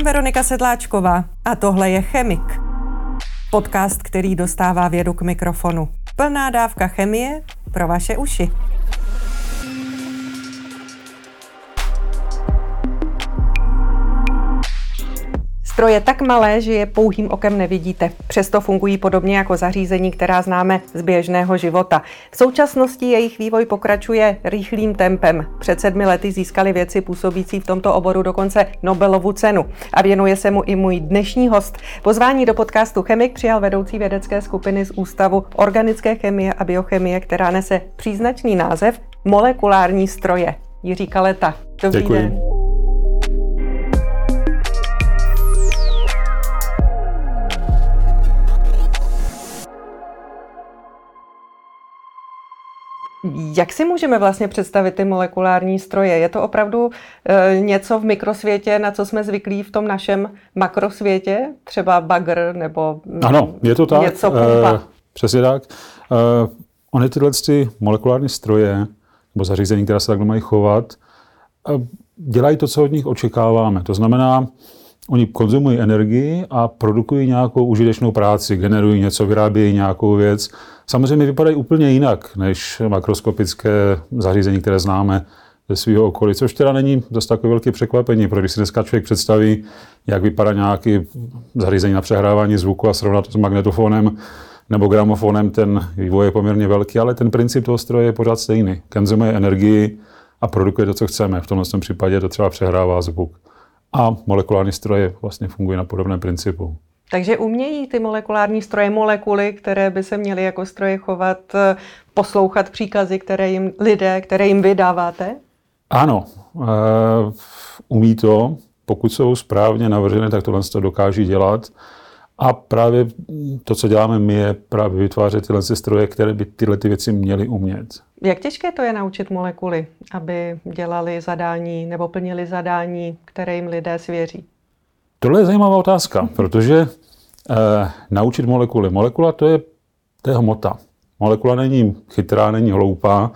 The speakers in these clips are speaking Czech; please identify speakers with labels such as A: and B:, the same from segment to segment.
A: Jsem Veronika Sedláčková a tohle je Chemik. Podcast, který dostává vědu k mikrofonu. Plná dávka chemie pro vaše uši. Stroje tak malé, že je pouhým okem nevidíte. Přesto fungují podobně jako zařízení, která známe z běžného života. V současnosti jejich vývoj pokračuje rychlým tempem. Před sedmi lety získali věci působící v tomto oboru dokonce Nobelovu cenu. A věnuje se mu i můj dnešní host. Pozvání do podcastu Chemik přijal vedoucí vědecké skupiny z Ústavu organické chemie a biochemie, která nese příznačný název Molekulární stroje. Jiří Kaleta. Dobrý
B: Děkuji.
A: den. Jak si můžeme vlastně představit ty molekulární stroje? Je to opravdu e, něco v mikrosvětě, na co jsme zvyklí v tom našem makrosvětě? Třeba bagr nebo
B: Ano, je to tak.
A: něco pumpa?
B: eh, přesně tak. Eh, ony tyhle ty molekulární stroje nebo zařízení, která se takhle mají chovat, eh, dělají to, co od nich očekáváme. To znamená, oni konzumují energii a produkují nějakou užitečnou práci, generují něco, vyrábějí nějakou věc. Samozřejmě vypadají úplně jinak než makroskopické zařízení, které známe ze svého okolí, což teda není dost takové velké překvapení, protože když si dneska člověk představí, jak vypadá nějaký zařízení na přehrávání zvuku a srovnat to s magnetofonem nebo gramofonem, ten vývoj je poměrně velký, ale ten princip toho stroje je pořád stejný. Konzumuje energii a produkuje to, co chceme. V tomhle tom případě to třeba přehrává zvuk. A molekulární stroje vlastně fungují na podobném principu.
A: Takže umějí ty molekulární stroje molekuly, které by se měly jako stroje chovat, eh, poslouchat příkazy, které jim lidé, které jim vydáváte?
B: Ano, uh, umí to, pokud jsou správně navržené, tak tohle to dokáží dělat. A právě to, co děláme my, je právě vytvářet tyhle stroje, které by tyhle ty věci měly umět.
A: Jak těžké to je naučit molekuly, aby dělali zadání nebo plnili zadání, které jim lidé svěří?
B: Tohle je zajímavá otázka, protože eh, naučit molekuly. Molekula to je, to je hmota. Molekula není chytrá, není hloupá,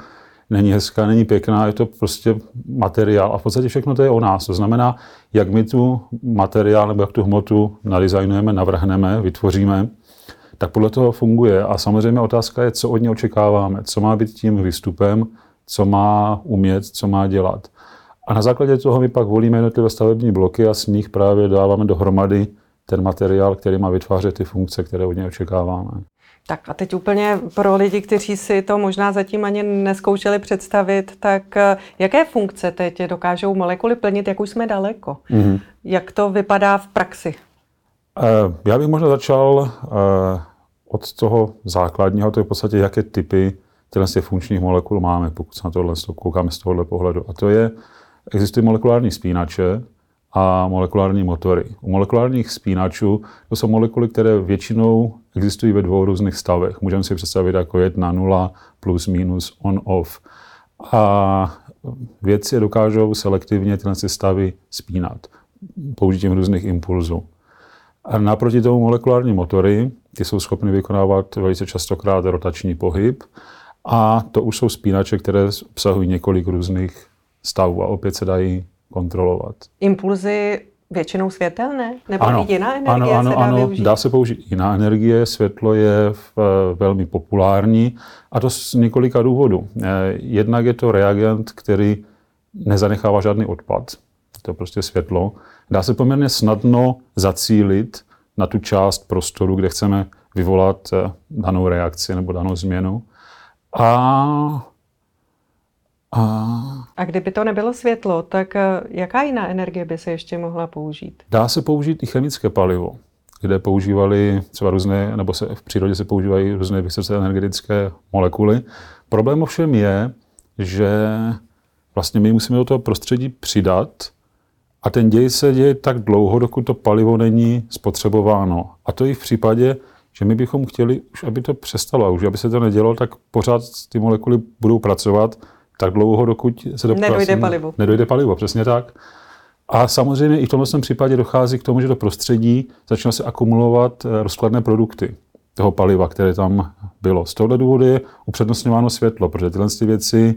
B: není hezká, není pěkná, je to prostě materiál. A v podstatě všechno to je o nás. To znamená, jak my tu materiál nebo jak tu hmotu nadizajnujeme, navrhneme, vytvoříme, tak podle toho funguje. A samozřejmě otázka je, co od něj očekáváme, co má být tím výstupem, co má umět, co má dělat. A na základě toho my pak volíme jednotlivé stavební bloky a z nich právě dáváme dohromady ten materiál, který má vytvářet ty funkce, které od něj očekáváme.
A: Tak a teď úplně pro lidi, kteří si to možná zatím ani neskoušeli představit, tak eh, jaké funkce teď dokážou molekuly plnit, jak už jsme daleko? Mm-hmm. Jak to vypadá v praxi?
B: Eh, Já bych možná začal eh, od toho základního, to je v podstatě, jaké typy těchto těch funkčních molekul máme, pokud se na tohle koukáme z tohohle pohledu. A to je, existují molekulární spínače a molekulární motory. U molekulárních spínačů to jsou molekuly, které většinou existují ve dvou různých stavech. Můžeme si představit jako jedna nula, plus, minus, on, off. A vědci dokážou selektivně tyhle stavy spínat použitím různých impulzů. A naproti tomu molekulární motory, ty jsou schopny vykonávat velice častokrát rotační pohyb a to už jsou spínače, které obsahují několik různých stavů a opět se dají kontrolovat.
A: Impulzy většinou světelné? Nebo
B: Ano,
A: jiná energie
B: ano,
A: se
B: ano,
A: dá
B: ano,
A: využít?
B: dá se použít jiná energie, světlo je v, velmi populární a to z několika důvodů. Eh, Jednak je to reagent, který nezanechává žádný odpad, to je prostě světlo. Dá se poměrně snadno zacílit na tu část prostoru, kde chceme vyvolat eh, danou reakci nebo danou změnu. A, a
A: A kdyby to nebylo světlo, tak eh, jaká jiná energie by se ještě mohla použít?
B: Dá se použít i chemické palivo, kde používali třeba různé, nebo se v přírodě se používají různé vysoce energetické molekuly. Problém ovšem je, že vlastně my musíme do toho prostředí přidat a ten děj se děje tak dlouho, dokud to palivo není spotřebováno. A to i v případě, že my bychom chtěli už, aby to přestalo už, aby se to nedělo, tak pořád ty molekuly budou pracovat tak dlouho, dokud se to
A: Nedojde
B: vlastně-
A: palivo.
B: Nedojde palivo, přesně tak. A samozřejmě i v tomhle případě dochází k tomu, že do prostředí začíná se akumulovat eh, rozkladné produkty toho paliva, které tam bylo. Z tohohle důvodu je upřednostňováno světlo, protože tyhle ty věci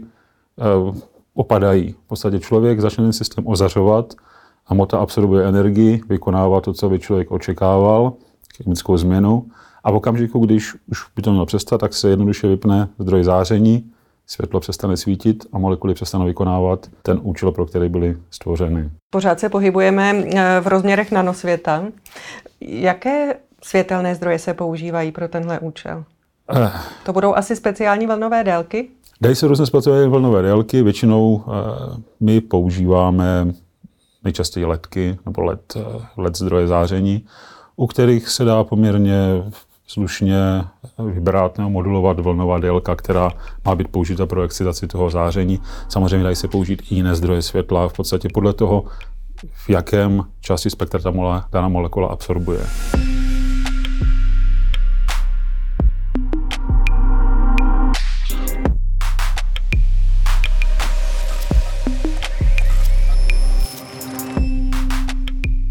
B: eh, opadají. V podstatě člověk začne ten systém ozařovat Hmota absorbuje energii, vykonává to, co by člověk očekával, chemickou změnu. A v okamžiku, když už by to mělo přestat, tak se jednoduše vypne zdroj záření, světlo přestane svítit a molekuly přestanou vykonávat ten účel, pro který byly stvořeny.
A: Pořád se pohybujeme eh, v rozměrech nanosvěta. Jaké světelné zdroje se používají pro tenhle účel? Eh. To budou asi speciální vlnové délky?
B: Dají se různé speciální vlnové délky. Většinou eh, my používáme nejčastěji ledky nebo led, eh, led zdroje záření, u kterých se dá poměrně slušně vybrat nebo modulovat vlnová délka, která má být použita pro excitaci toho záření. Samozřejmě dají se použít i jiné zdroje světla, v podstatě podle toho, v jakém části spektra ta mole, daná molekula absorbuje.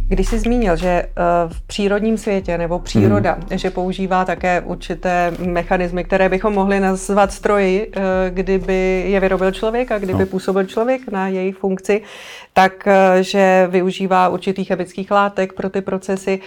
A: Když jsi zmínil, že eh, v přírodním světě nebo příroda, hmm. že používá také určité mechanismy, které bychom mohli nazvat stroji, eh, kdyby je vyrobil člověk a kdyby no. působil člověk na jejich funkci, tak eh, že využívá určitých chemických látek pro ty procesy.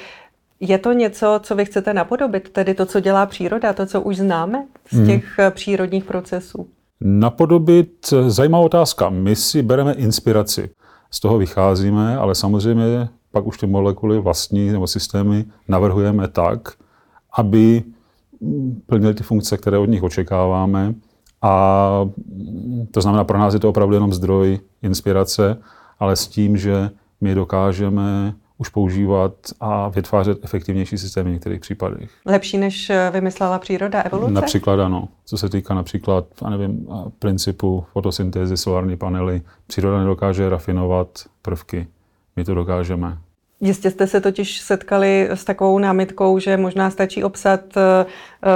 A: Je to něco, co vy chcete napodobit, tedy to, co dělá příroda, to, co už známe z hmm. těch hmm. přírodních procesů?
B: Napodobit, zajímavá otázka. My si bereme inspiraci. Z toho vycházíme, ale samozřejmě pak už ty molekuly vlastní nebo systémy navrhujeme tak, aby plnily ty funkce, které od nich očekáváme. A to znamená, pro nás je to opravdu jenom zdroj inspirace, ale s tím, že my dokážeme už používat a vytvářet efektivnější systémy v některých případech.
A: Lepší, než vymyslela příroda evoluce?
B: Například ano. Co se týká například, a nevím, principu fotosyntézy, solární panely, příroda nedokáže rafinovat prvky my to dokážeme.
A: Jistě jste se totiž setkali s takovou námitkou, že možná stačí obsat eh,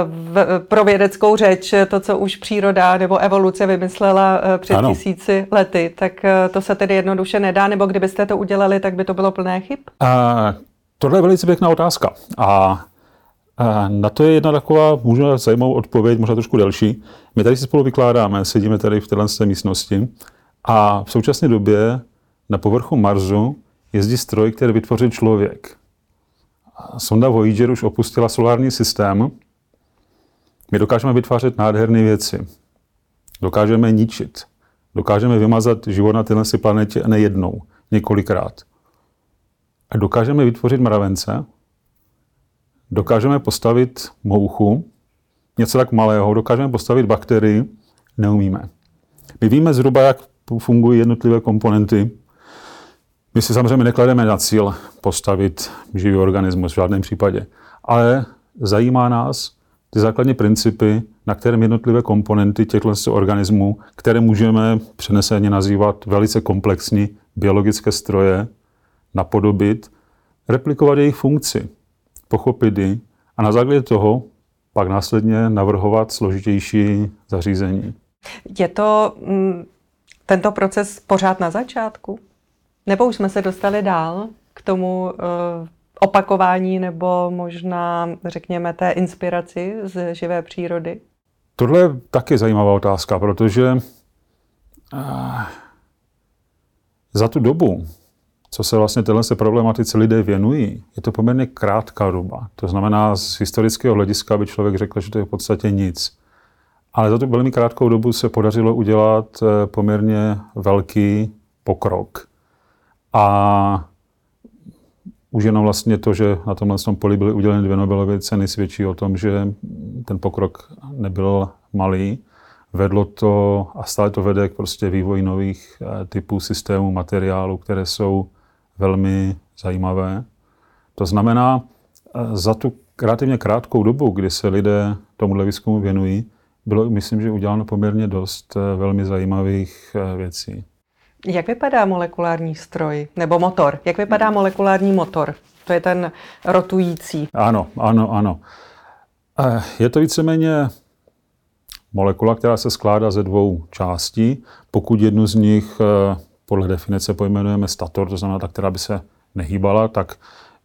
A: v, pro vědeckou řeč to, co už příroda nebo evoluce vymyslela eh, před ano. tisíci lety. Tak eh, to se tedy jednoduše nedá, nebo kdybyste to udělali, tak by to bylo plné chyb? A,
B: tohle je velice pěkná otázka. A, a na to je jedna taková možná zajímavou odpověď, možná trošku delší. My tady si spolu vykládáme, sedíme tady v této místnosti a v současné době na povrchu Marsu jezdí stroj, který vytvořil člověk. Sonda Voyager už opustila solární systém. My dokážeme vytvářet nádherné věci. Dokážeme ničit. Dokážeme vymazat život na této planetě nejednou, několikrát. A dokážeme vytvořit mravence, dokážeme postavit mouchu, něco tak malého, dokážeme postavit bakterii, neumíme. My víme zhruba, jak fungují jednotlivé komponenty my si samozřejmě neklademe na cíl postavit živý organismus v žádném případě, ale zajímá nás ty základní principy, na kterém jednotlivé komponenty těchto organismů, které můžeme přeneseně nazývat velice komplexní biologické stroje, napodobit, replikovat jejich funkci, pochopit ji a na základě toho pak následně navrhovat složitější zařízení.
A: Je to mm, tento proces pořád na začátku? Nebo už jsme se dostali dál k tomu uh, opakování nebo možná, řekněme, té inspiraci z živé přírody?
B: Tohle je taky zajímavá otázka, protože uh, za tu dobu, co se vlastně téhle se problematice lidé věnují, je to poměrně krátká doba. To znamená, z historického hlediska by člověk řekl, že to je v podstatě nic. Ale za tu velmi krátkou dobu se podařilo udělat eh, poměrně velký pokrok. A už jenom vlastně to, že na tomhle tom poli byly uděleny dvě Nobelovy ceny, svědčí o tom, že ten pokrok nebyl malý. Vedlo to a stále to vede k prostě vývoji nových eh, typů systémů, materiálů, které jsou velmi zajímavé. To znamená, eh, za tu relativně krátkou dobu, kdy se lidé tomuhle výzkumu věnují, bylo, myslím, že uděláno poměrně dost eh, velmi zajímavých věcí.
A: Jak vypadá molekulární stroj nebo motor? Jak vypadá molekulární motor? To je ten rotující.
B: Ano, ano, ano. Eh, je to víceméně molekula, která se skládá ze dvou částí. Pokud jednu z nich eh, podle definice pojmenujeme stator, to znamená ta, která by se nehýbala, tak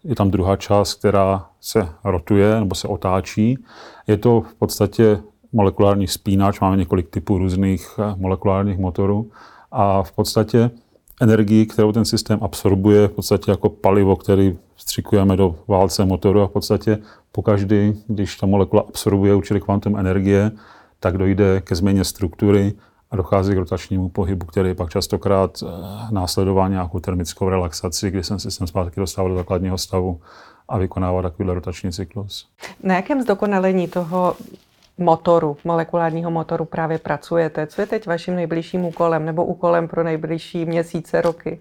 B: je tam druhá část, která se rotuje nebo se otáčí. Je to v podstatě molekulární spínač, máme několik typů různých eh, molekulárních motorů a v podstatě energii, kterou ten systém absorbuje, v podstatě jako palivo, který vstřikujeme do válce motoru a v podstatě pokaždý, když ta molekula absorbuje určitý kvantum energie, tak dojde ke změně struktury a dochází k rotačnímu pohybu, který pak častokrát eh, následová nějakou termickou relaxaci, kdy jsem systém zpátky dostal do základního stavu a vykonává takovýhle rotační cyklus.
A: Na jakém zdokonalení toho motoru, molekulárního motoru právě pracujete? Co je teď vaším nejbližším úkolem nebo úkolem pro nejbližší měsíce, roky?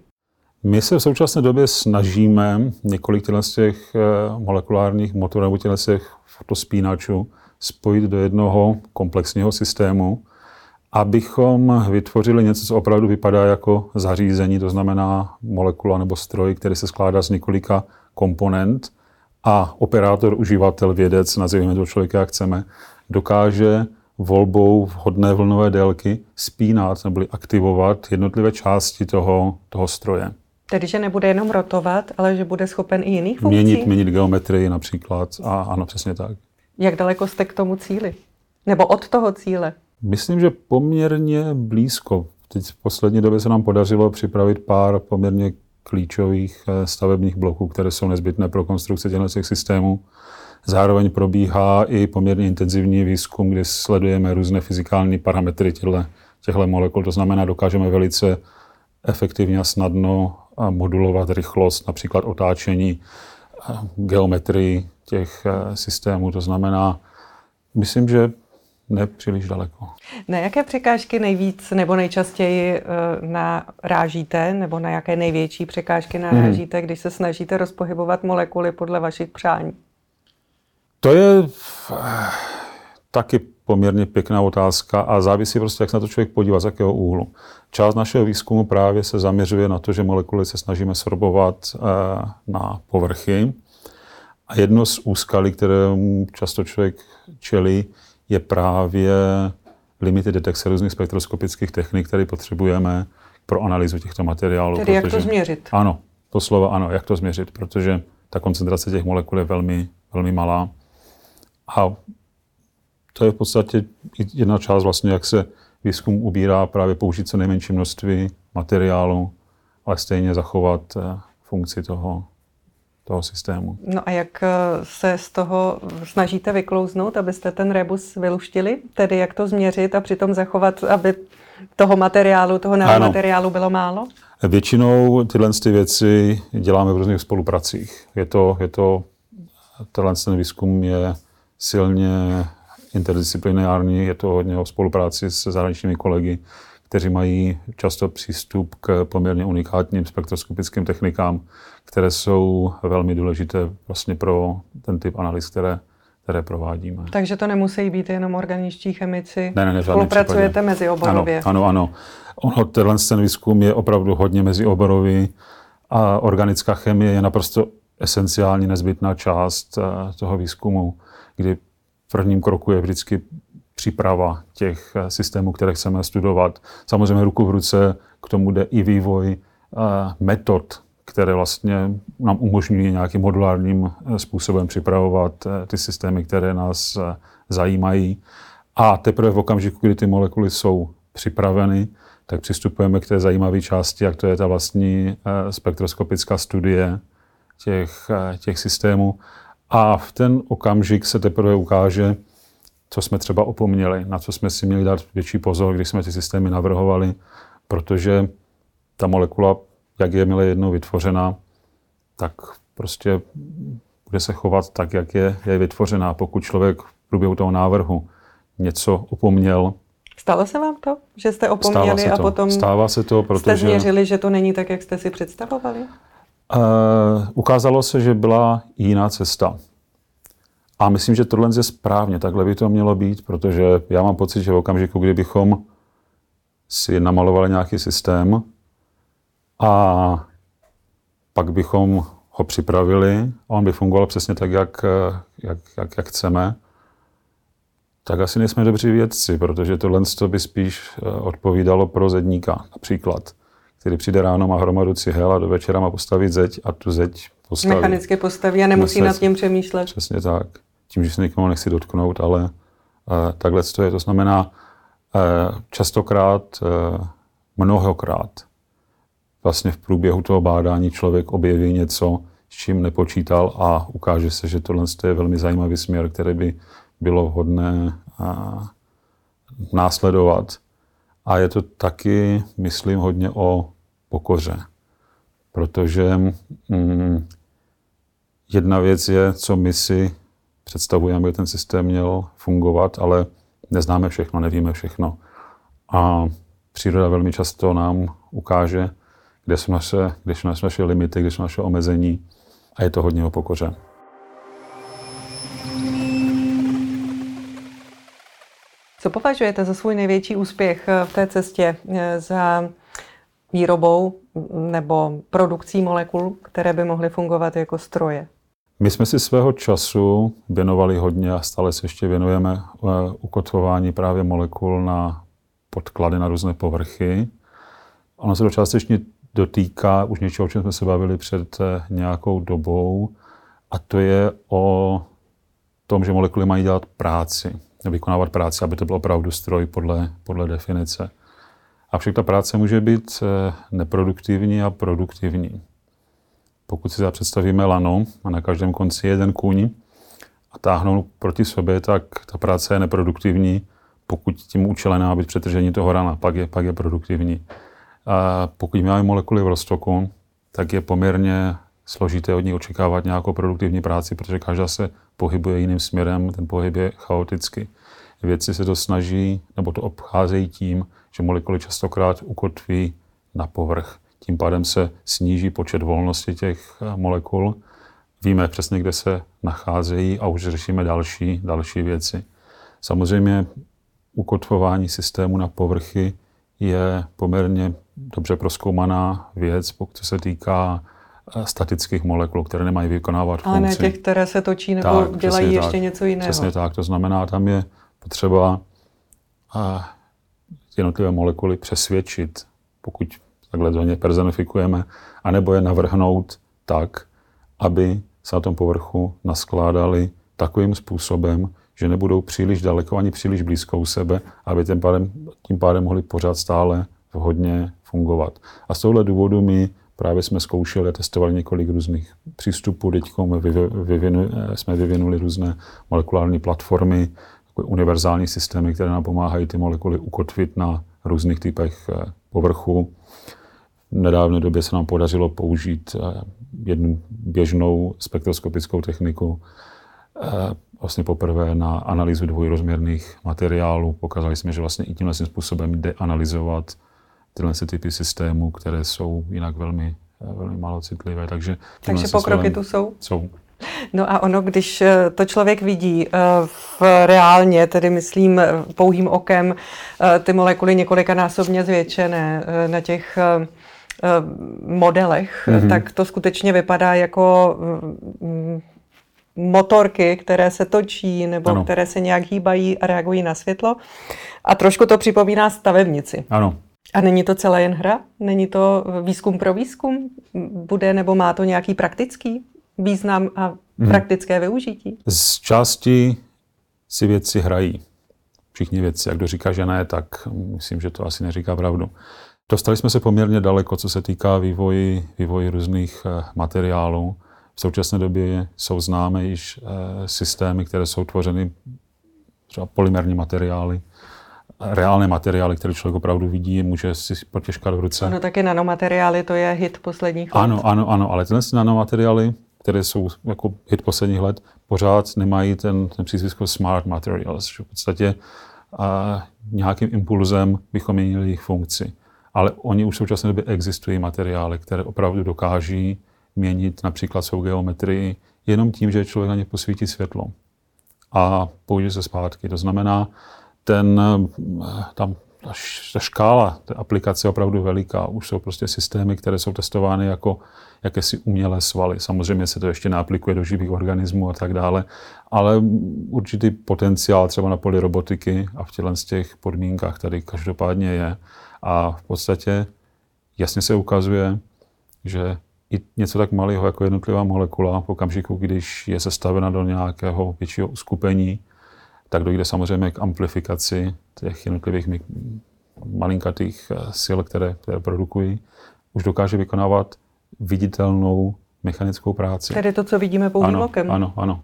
B: My se v současné době snažíme několik z těch eh, molekulárních motorů nebo těch fotospínačů spojit do jednoho komplexního systému, abychom vytvořili něco, co opravdu vypadá jako zařízení, to znamená molekula nebo stroj, který se skládá z několika komponent a operátor, uživatel, vědec, nazýváme to člověka, jak chceme, dokáže volbou vhodné vlnové délky spínat nebo aktivovat jednotlivé části toho, toho stroje.
A: Tedy, že nebude jenom rotovat, ale že bude schopen i jiných funkcí?
B: Měnit, měnit geometrii například. A ano, přesně tak.
A: Jak daleko jste k tomu cíli? Nebo od toho cíle?
B: Myslím, že poměrně blízko. Teď v poslední době se nám podařilo připravit pár poměrně klíčových eh, stavebních bloků, které jsou nezbytné pro konstrukci těchto systémů. Zároveň probíhá i poměrně intenzivní výzkum, kdy sledujeme různé fyzikální parametry těchto molekul. To znamená, dokážeme velice efektivně a snadno modulovat rychlost, například otáčení, geometrii těch eh, systémů. To znamená, myslím, že ne příliš daleko.
A: Na jaké překážky nejvíc nebo nejčastěji eh, narážíte, nebo na jaké největší překážky narážíte, hmm. když se snažíte rozpohybovat molekuly podle vašich přání?
B: To je eh, taky poměrně pěkná otázka a závisí prostě, jak se na to člověk podívá, z jakého úhlu. Část našeho výzkumu právě se zaměřuje na to, že molekuly se snažíme sorbovat eh, na povrchy. A jedno z úskalí, kterému často člověk čelí, je právě limity detekce různých spektroskopických technik, které potřebujeme pro analýzu těchto materiálů.
A: Tedy protože, jak to změřit?
B: Ano, to slovo ano, jak to změřit, protože ta koncentrace těch molekul je velmi, velmi malá. A to je v podstatě jedna část vlastně, jak se výzkum ubírá právě použít co nejmenší množství materiálu, ale stejně zachovat eh, funkci toho, toho systému.
A: No a jak eh, se z toho snažíte vyklouznout, abyste ten rebus vyluštili? Tedy jak to změřit a přitom zachovat, aby toho materiálu, toho materiálu bylo málo?
B: Většinou tyhle ty věci děláme v různých spolupracích. Je to, je to, tenhle ten výzkum je silně interdisciplinární, je to hodně o spolupráci se zahraničními kolegy, kteří mají často přístup k poměrně unikátním spektroskopickým technikám, které jsou velmi důležité vlastně pro ten typ analýz, které, které provádíme.
A: Takže to nemusí být jenom organičtí chemici.
B: Ne, ne, ne,
A: Spolupracujete mezi oborově.
B: Ano, ano, ano. Ono, tenhle ten výzkum je opravdu hodně mezi oborový a organická chemie je naprosto esenciální, nezbytná část eh, toho výzkumu, kdy v prvním kroku je vždycky příprava těch eh, systémů, které chceme studovat. Samozřejmě ruku v ruce k tomu jde i vývoj eh, metod, které vlastně nám umožňují nějakým modulárním eh, způsobem připravovat ty systémy, které nás zajímají. A teprve v okamžiku, kdy ty molekuly jsou připraveny, tak přistupujeme k té zajímavé části, jak to je ta vlastní spektroskopická studie těch, těch systémů. A v ten okamžik se teprve ukáže, co jsme třeba opomněli, na co jsme si měli dát větší pozor, když jsme ty systémy navrhovali, protože ta molekula, jak je milé jednou vytvořena, tak prostě bude se chovat tak, jak je, je vytvořená. Pokud člověk v průběhu toho návrhu něco opomněl,
A: Stalo se vám to, že jste opomněli
B: a
A: potom
B: Stává se to, protože...
A: jste změřili, že to není tak, jak jste si představovali?
B: Uh, ukázalo se, že byla jiná cesta. A myslím, že tohle je správně, takhle by to mělo být, protože já mám pocit, že v okamžiku, kdybychom si namalovali nějaký systém a pak bychom ho připravili a on by fungoval přesně tak, jak, jak, jak, jak chceme, tak asi nejsme dobří vědci, protože tohle by spíš eh, odpovídalo pro zedníka například který přijde ráno, má hromadu cihel a do večera má postavit zeď a tu zeď postaví.
A: Mechanicky postaví a nemusí nad tím přemýšlet.
B: Přesně tak. Tím, že se nikomu nechci dotknout, ale uh, takhle to je. To znamená, uh, častokrát, uh, mnohokrát vlastně v průběhu toho bádání člověk objeví něco, s čím nepočítal a ukáže se, že tohle je velmi zajímavý směr, který by bylo vhodné následovat. A je to taky, myslím, hodně o pokoře. Protože mm, jedna věc je, co my si představujeme, aby ten systém měl fungovat, ale neznáme všechno, nevíme všechno. A příroda velmi často nám ukáže, kde jsou naše, kde jsou naše limity, kde jsou naše omezení a je to hodně o pokoře.
A: Co považujete za svůj největší úspěch eh, v té cestě eh, za výrobou nebo produkcí molekul, které by mohly fungovat jako stroje?
B: My jsme si svého času věnovali hodně a stále se ještě věnujeme eh, ukotvování právě molekul na podklady na různé povrchy. Ono se to částečně dotýká už něčeho, o čem jsme se bavili před nějakou dobou, a to je o tom, že molekuly mají dělat práci vykonávat práci, aby to byl opravdu stroj podle, podle definice. Avšak ta práce může být eh, neproduktivní a produktivní. Pokud si představíme lano a na každém konci jeden kůň a táhnou proti sobě, tak ta práce je neproduktivní, pokud tím účelem má být přetržení toho rana, pak je, pak je produktivní. A pokud máme molekuly v roztoku, tak je poměrně složité od ní očekávat nějakou produktivní práci, protože každá se pohybuje jiným směrem, ten pohyb je chaotický. Vědci se to snaží, nebo to obcházejí tím, že molekuly častokrát ukotví na povrch. Tím pádem se sníží počet volnosti těch eh, molekul. Víme přesně, kde se nacházejí a už řešíme další, další věci. Samozřejmě ukotvování systému na povrchy je poměrně dobře proskoumaná věc, pokud se týká statických molekul, které nemají vykonávat funkci.
A: Ale ne těch, které se točí nebo tak, dělají ještě tak, něco jiného.
B: Přesně tak, to znamená, tam je potřeba a eh, jednotlivé molekuly přesvědčit, pokud takhle do ně personifikujeme, anebo je navrhnout tak, aby se na tom povrchu naskládaly takovým způsobem, že nebudou příliš daleko ani příliš blízko u sebe, aby tím pádem, tím pádem mohli pořád stále vhodně fungovat. A z tohohle důvodu my Právě jsme zkoušeli a testovali několik různých přístupů. Teď jsme vyvinuli různé molekulární platformy, univerzální systémy, které nám pomáhají ty molekuly ukotvit na různých typech eh, povrchu. V nedávné době se nám podařilo použít eh, jednu běžnou spektroskopickou techniku eh, vlastně poprvé na analýzu dvojrozměrných materiálů. Pokazali jsme, že vlastně i tímhle způsobem jde analyzovat tyhle typy systémů, které jsou jinak velmi, velmi málo citlivé. Takže,
A: Takže pokroky tu jsou?
B: Jsou.
A: No a ono, když eh, to člověk vidí eh, v reálně, tedy myslím eh, pouhým okem, ty molekuly několikanásobně zvětšené na těch modelech, mm-hmm. tak to skutečně vypadá jako mm, motorky, které se točí nebo ano. které se nějak hýbají a reagují na světlo. A trošku to připomíná stavebnici.
B: Ano.
A: A není to celé jen hra? Není to výzkum pro výzkum? Bude nebo má to nějaký praktický význam a hmm. praktické využití?
B: Z části si věci hrají. Všichni věci. Jak kdo říká, že ne, tak myslím, že to asi neříká pravdu. Dostali jsme se poměrně daleko, co se týká vývoji, vývoji různých eh, materiálů. V současné době jsou známe již eh, systémy, které jsou tvořeny třeba polymerní materiály, reálné materiály, které člověk opravdu vidí, může si potěžkat v ruce.
A: Ano, taky nanomateriály, to je hit posledních
B: let. Ano, ano, ano, ale tyhle nanomateriály, které jsou jako hit posledních let, pořád nemají ten, ten přízvisko smart materials, že v podstatě a nějakým impulzem bychom měnili jejich funkci. Ale oni už v současné době existují materiály, které opravdu dokáží měnit například svou geometrii jenom tím, že člověk na ně posvítí světlo a použije se zpátky. To znamená, ten, eh, tam ta škála té aplikace je opravdu veliká. Už jsou prostě systémy, které jsou testovány jako jakési umělé svaly. Samozřejmě se to ještě neaplikuje do živých organismů a tak dále, ale určitý potenciál třeba na poli robotiky a v těchto z těch podmínkách tady každopádně je. A v podstatě jasně se ukazuje, že i něco tak malého jako jednotlivá molekula v okamžiku, když je sestavena do nějakého většího uskupení, tak dojde samozřejmě k amplifikaci těch jednotlivých malinkatých eh, sil, které, které produkují. už dokáže vykonávat viditelnou mechanickou práci.
A: Tedy to, co vidíme pouhým
B: ano,
A: okem.
B: Ano, ano.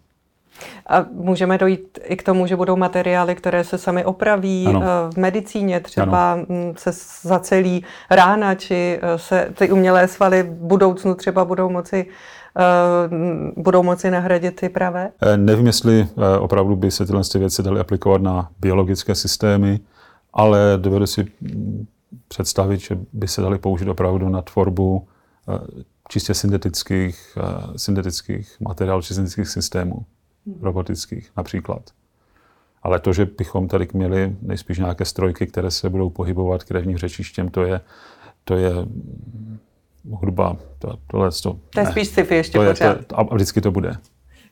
A: A můžeme dojít i k tomu, že budou materiály, které se sami opraví
B: Ano.
A: eh, v medicíně, třeba mm, se zacelí rána, či eh, se ty umělé svaly v budoucnu třeba budou moci, eh, mm, budou moci nahradit ty pravé?
B: Nevím, jestli opravdu by se tyhle ty věci daly aplikovat na biologické systémy, ale dovedu si mm, představit, že by se daly použít opravdu na tvorbu čistě syntetických, syntetických materiálů, či syntetických systémů, robotických například. Ale to, že bychom tady měli nejspíš nějaké strojky, které se budou pohybovat krevním řečištěm, to je, to je mm, hudba, to, tohle to,
A: To je spíš sci-fi ještě
B: to je, to
A: pořád.
B: je, a vždycky to bude.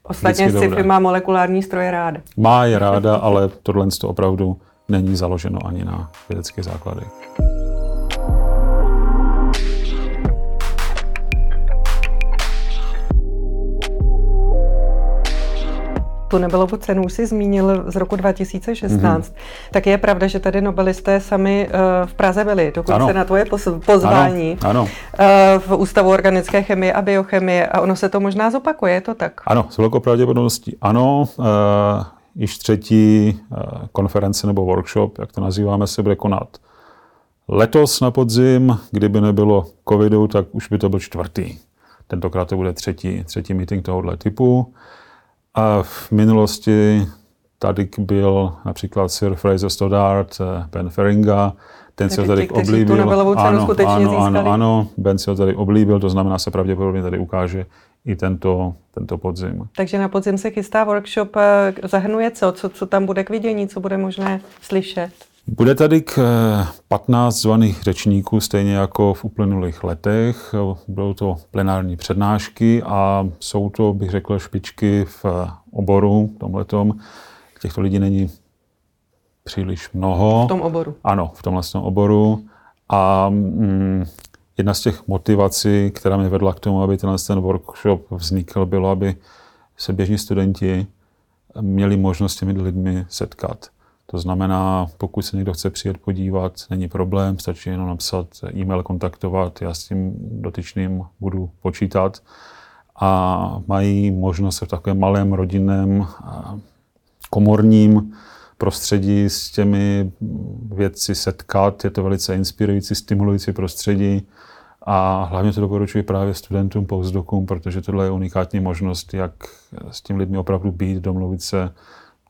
A: Ostatně
B: vždycky
A: sci-fi má molekulární stroje ráda.
B: Má je ráda, ale tohle to opravdu není založeno ani na vědeckých základech.
A: Tu Nobelovu cenu už si zmínil z roku 2016.
B: Mhm.
A: Mm-hmm. Tak je pravda, že tady nobelisté sami uh, v Praze byli, dokud
B: Ano.
A: se na tvoje pozvání
B: Ano, ano,
A: uh, v Ústavu organické chemie a biochemie a ono se to možná zopakuje, je to tak?
B: ano, s velkou pravděpodobností ano. Uh, již třetí uh, konference nebo workshop, jak to nazýváme, se bude konat letos na podzim. Kdyby nebylo covidu, tak už by to byl čtvrtý. Tentokrát to bude třetí, třetí meeting tohohle typu. A v minulosti tady byl například Sir Fraser Stoddart, eh, Ben Feringa, ten si ho tady
A: tu
B: oblíbil. Ano, ano, ano, ano, Ben si ho tady oblíbil, to znamená, se pravděpodobně tady ukáže i tento, tento podzim.
A: Takže na podzim se chystá workshop, eh, zahrnuje co? co? Co tam bude k vidění, co bude možné slyšet?
B: Bude tady k eh, 15 zvaných řečníků, stejně jako v uplynulých letech. Budou to plenární přednášky a jsou to, bych řekl, špičky v eh, oboru tomhletom. Těchto lidí není příliš mnoho.
A: V tom oboru.
B: Ano, v tomhle tom oboru. A mm, jedna z těch motivací, která mě vedla k tomu, aby tenhle ten workshop vznikl, bylo, aby se běžní studenti měli možnost s těmi lidmi setkat. To znamená, pokud se někdo chce přijet podívat, není problém, stačí jenom napsat e-mail, kontaktovat, já s tím dotyčným budu počítat. A mají možnost se v takovém malém rodinném komorním prostředí s těmi vědci setkat. Je to velice inspirující, stimulující prostředí a hlavně to doporučuji právě studentům, postdokům, protože tohle je unikátní možnost, jak s těmi lidmi opravdu být, domluvit se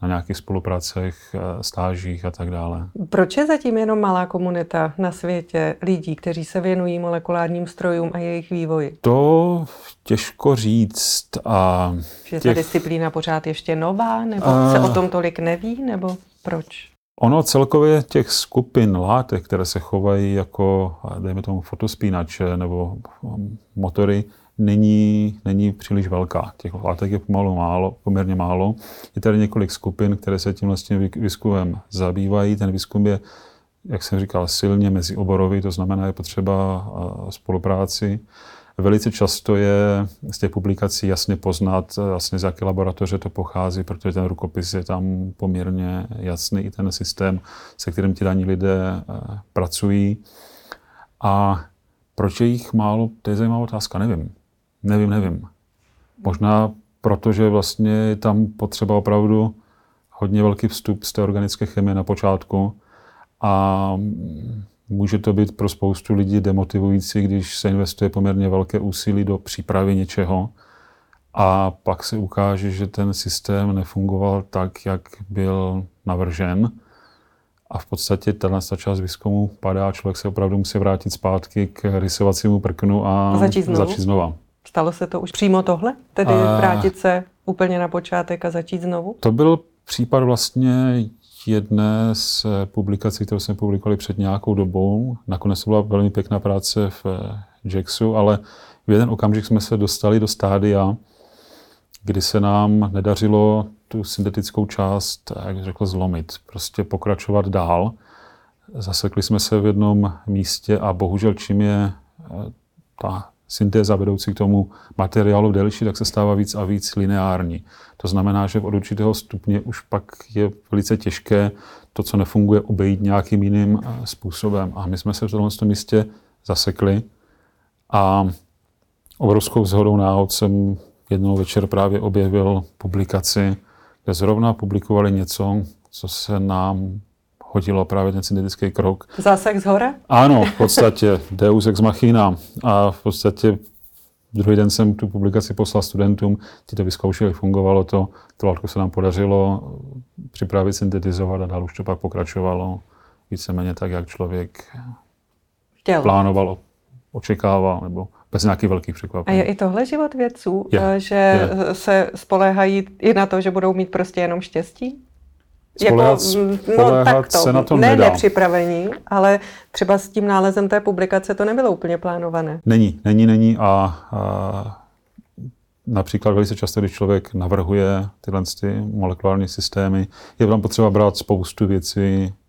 B: na nějakých spolupracech, stážích a tak dále.
A: Proč je zatím jenom malá komunita na světě lidí, kteří se věnují molekulárním strojům a jejich vývoji?
B: To těžko říct. A
A: Že ta disciplína pořád ještě nová, nebo se o tom tolik neví, nebo proč?
B: Ono celkově těch skupin látek, které se chovají jako, dejme tomu, fotospínače nebo motory, není, není příliš velká. Těch látek je pomalu málo, poměrně málo. Je tady několik skupin, které se tím vlastně výzkumem zabývají. Ten výzkum je, jak jsem říkal, silně mezioborový, to znamená, je potřeba spolupráci. Velice často je z těch publikací jasně poznat, vlastně z jaké laboratoře to pochází, protože ten rukopis je tam poměrně jasný, i ten systém, se kterým ti daní lidé pracují. A proč je jich málo, to je zajímavá otázka, nevím. Nevím, nevím. Možná proto, že vlastně je tam potřeba opravdu hodně velký vstup z té organické chemie na počátku a může to být pro spoustu lidí demotivující, když se investuje poměrně velké úsilí do přípravy něčeho a pak se ukáže, že ten systém nefungoval tak, jak byl navržen. A v podstatě tato část výzkumu padá a člověk se opravdu musí vrátit zpátky k rysovacímu prknu a
A: začít znovu.
B: Začít znova.
A: Stalo se to už přímo tohle? Tedy a... vrátit se úplně na počátek a začít znovu?
B: To byl případ vlastně jedné z publikací, kterou jsme publikovali před nějakou dobou. Nakonec to byla velmi pěkná práce v JAXu, ale v jeden okamžik jsme se dostali do stádia, kdy se nám nedařilo tu syntetickou část, jak řekl, zlomit, prostě pokračovat dál. Zasekli jsme se v jednom místě a bohužel čím je ta syntéza vedoucí k tomu materiálu delší, tak se stává víc a víc lineární. To znamená, že od určitého stupně už pak je velice těžké to, co nefunguje, obejít nějakým jiným způsobem. A my jsme se v tomhle místě zasekli A obrovskou zhodou náhod jsem jednou večer právě objevil publikaci, kde zrovna publikovali něco, co se nám hodilo právě ten syntetický krok.
A: Zásah z hora?
B: Ano, v podstatě Deus ex machina. A v podstatě druhý den jsem tu publikaci poslal studentům, ti to vyzkoušeli, fungovalo to, to látko se nám podařilo připravit, syntetizovat a dál už to pak pokračovalo víceméně tak, jak člověk
A: Chtěl.
B: plánoval, očekával, nebo bez nějakých velkých překvapení.
A: A je i tohle život vědců,
B: Je,
A: eh, že
B: je.
A: se spoléhají i na to, že budou mít prostě jenom štěstí?
B: Spoléhat,
A: mm,
B: spoléhat se na to
A: ne
B: nedá.
A: nepřipravení, ale třeba s tím nálezem té publikace to nebylo úplně plánované.
B: Není, není, není a, a například velice často, když člověk navrhuje tyhle ty molekulární systémy, je tam potřeba brát spoustu věcí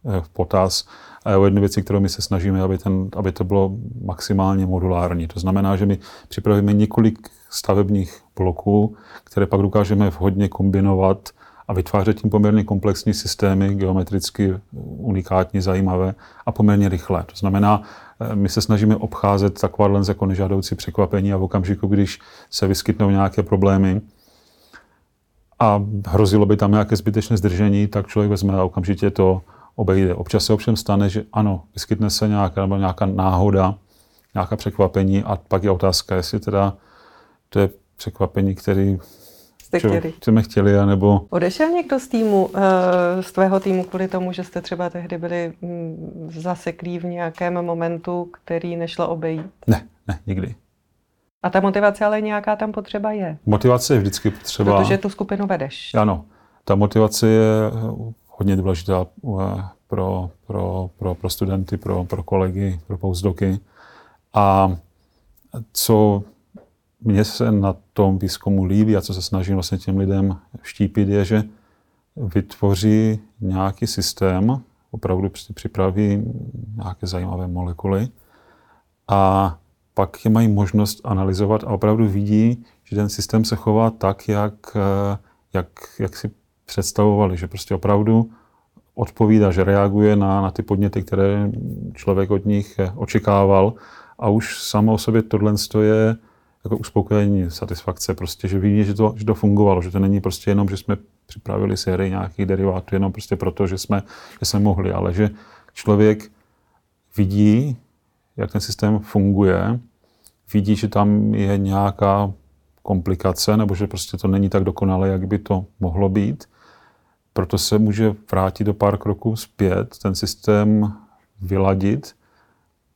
B: eh, v potaz. A je o jednu věci, kterou my se snažíme, aby, ten, aby to bylo maximálně modulární. To znamená, že my připravíme několik stavebních bloků, které pak dokážeme vhodně kombinovat a vytvářet tím poměrně komplexní systémy, geometricky unikátní, zajímavé a poměrně rychle. To znamená, eh, my se snažíme obcházet takováhle jako nežádoucí překvapení a v okamžiku, když se vyskytnou nějaké problémy a hrozilo by tam nějaké zbytečné zdržení, tak člověk vezme a okamžitě to obejde. Občas se ovšem stane, že ano, vyskytne se nějaká, nebo nějaká náhoda, nějaká překvapení a pak je otázka, jestli teda to je překvapení, který
A: Jste chtěli.
B: jsme chtěli, anebo
A: Odešel někdo z týmu, eh, z tvého týmu kvůli tomu, že jste třeba tehdy byli mm, zaseklí v nějakém momentu, který nešlo obejít?
B: ne, ne, nikdy.
A: A ta motivace ale nějaká tam potřeba je,
B: Motivace je vždycky potřeba.
A: protože tu skupinu vedeš.
B: Ano, ta motivace je hodně důležitá eh, pro, pro, pro, pro studenty, pro, pro kolegy, pro postdoky. A co mně se na tom výzkumu líbí a co se snažím vlastně těm lidem vštípit, je, že vytvoří nějaký systém, opravdu při- připraví nějaké zajímavé molekuly a pak je mají možnost analyzovat a opravdu vidí, že ten systém se chová tak, jak, jak, jak si představovali, že prostě opravdu odpovídá, že reaguje na, na ty podněty, které člověk od nich očekával a už samo o sobě tohle je jako uspokojení, satisfakce, prostě, že vidí, že to, že to fungovalo, že to není prostě jenom, že jsme připravili sérii nějakých derivátů jenom prostě proto, že jsme, že jsme mohli, ale že člověk vidí, jak ten systém funguje, vidí, že tam je nějaká komplikace, nebo že prostě to není tak dokonalé, jak by to mohlo být. Proto se může vrátit do pár kroků zpět, ten systém vyladit,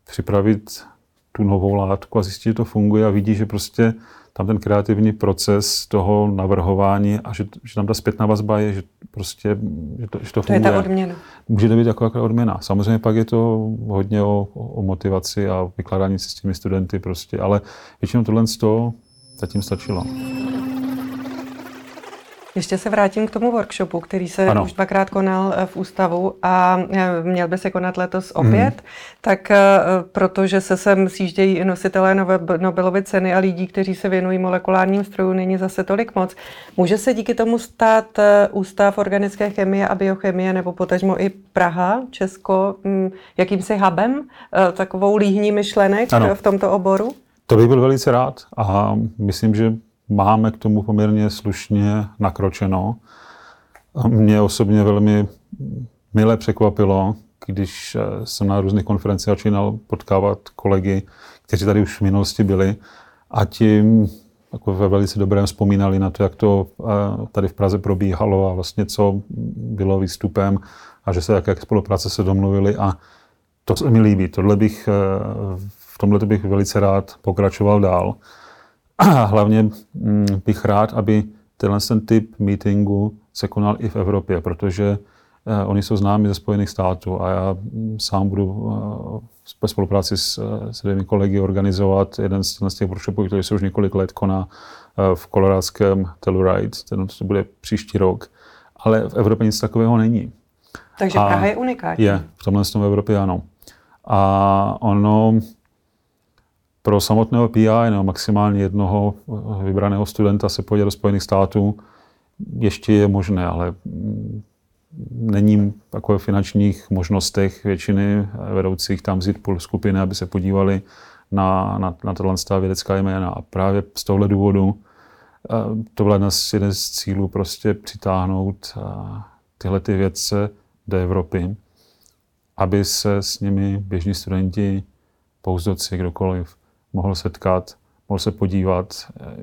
B: připravit tu novou látku a zjistit, že to funguje a vidí, že prostě tam ten kreativní proces toho navrhování a že, že tam ta zpětná vazba je, že prostě, že to, že to
A: To je
B: funguje.
A: ta odměna.
B: Může to být jako odměna. Samozřejmě pak je to hodně o, o motivaci a vykládání si s těmi studenty prostě, ale většinou tohle z toho zatím stačilo.
A: Ještě se vrátím k tomu workshopu, který se
B: Ano.
A: už dvakrát konal eh, v ústavu a eh, měl by se konat letos opět,
B: Mhm.
A: tak eh, protože se sem sjíždějí nositelé Nobelovy ceny a lidí, kteří se věnují molekulárním strojům, není zase tolik moc. Může se díky tomu stát Ústav organické chemie a biochemie nebo potažmo i Praha, Česko, hm, jakýmsi hubem, takovou líhní myšlenek
B: Ano.
A: v tomto oboru?
B: To bych byl velice rád a myslím, že máme k tomu poměrně slušně nakročeno. A Mě osobně velmi milé překvapilo, když eh, jsem na různých konferencích začínal potkávat kolegy, kteří tady už v minulosti byli a ti jako ve velice dobrém vzpomínali na to, jak to eh, tady v Praze probíhalo a vlastně co bylo výstupem a že se jak, jak spolupráce se domluvili a to se mi líbí. Tohle bych, eh, v tomhle bych velice rád pokračoval dál. A hlavně mm, bych rád, aby tenhle ten typ meetingu se konal i v Evropě, protože eh, oni jsou známi ze Spojených států a já mm, sám budu eh, ve spolupráci s, eh, s dvěmi kolegy organizovat jeden z těch workshopů, který se už několik let koná v kolorádském Telluride. Ten to bude příští rok. Ale v Evropě nic takového není.
A: Takže
B: A
A: Praha je unikátní.
B: Je, v tomhle tom v Evropě ano. A ono pro samotného PI nebo maximálně jednoho eh, vybraného studenta se podívat do Spojených států ještě je možné, ale mm, není takové finančních možnostech většiny vedoucích tam vzít půl skupiny, aby se podívali na, na, na tohle vědecká jména. A právě z tohle důvodu to byl jeden z cílů prostě přitáhnout tyhle ty vědce do Evropy, aby se s nimi běžní studenti, pouzdoci, kdokoliv, mohl setkat, mohl se podívat,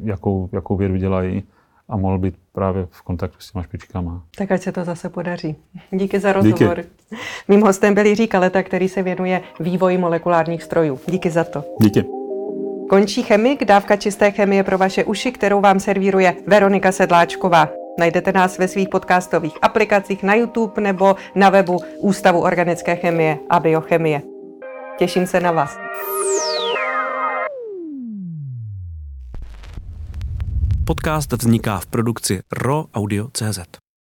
B: jakou, jakou vědu dělají a mohl být právě v kontaktu s těma špičkama.
A: Tak ať se to zase podaří. Díky za rozhovor. Díky. Mým hostem byl Jiří Kaleta, který se věnuje vývoji molekulárních strojů. Díky za to.
B: Díky.
A: Končí chemik, dávka čisté chemie pro vaše uši, kterou vám servíruje Veronika Sedláčková. Najdete nás ve svých podcastových aplikacích na YouTube nebo na webu Ústavu organické chemie a biochemie. Těším se na vás.
C: Podcast vzniká v produkci RO Audio CZ.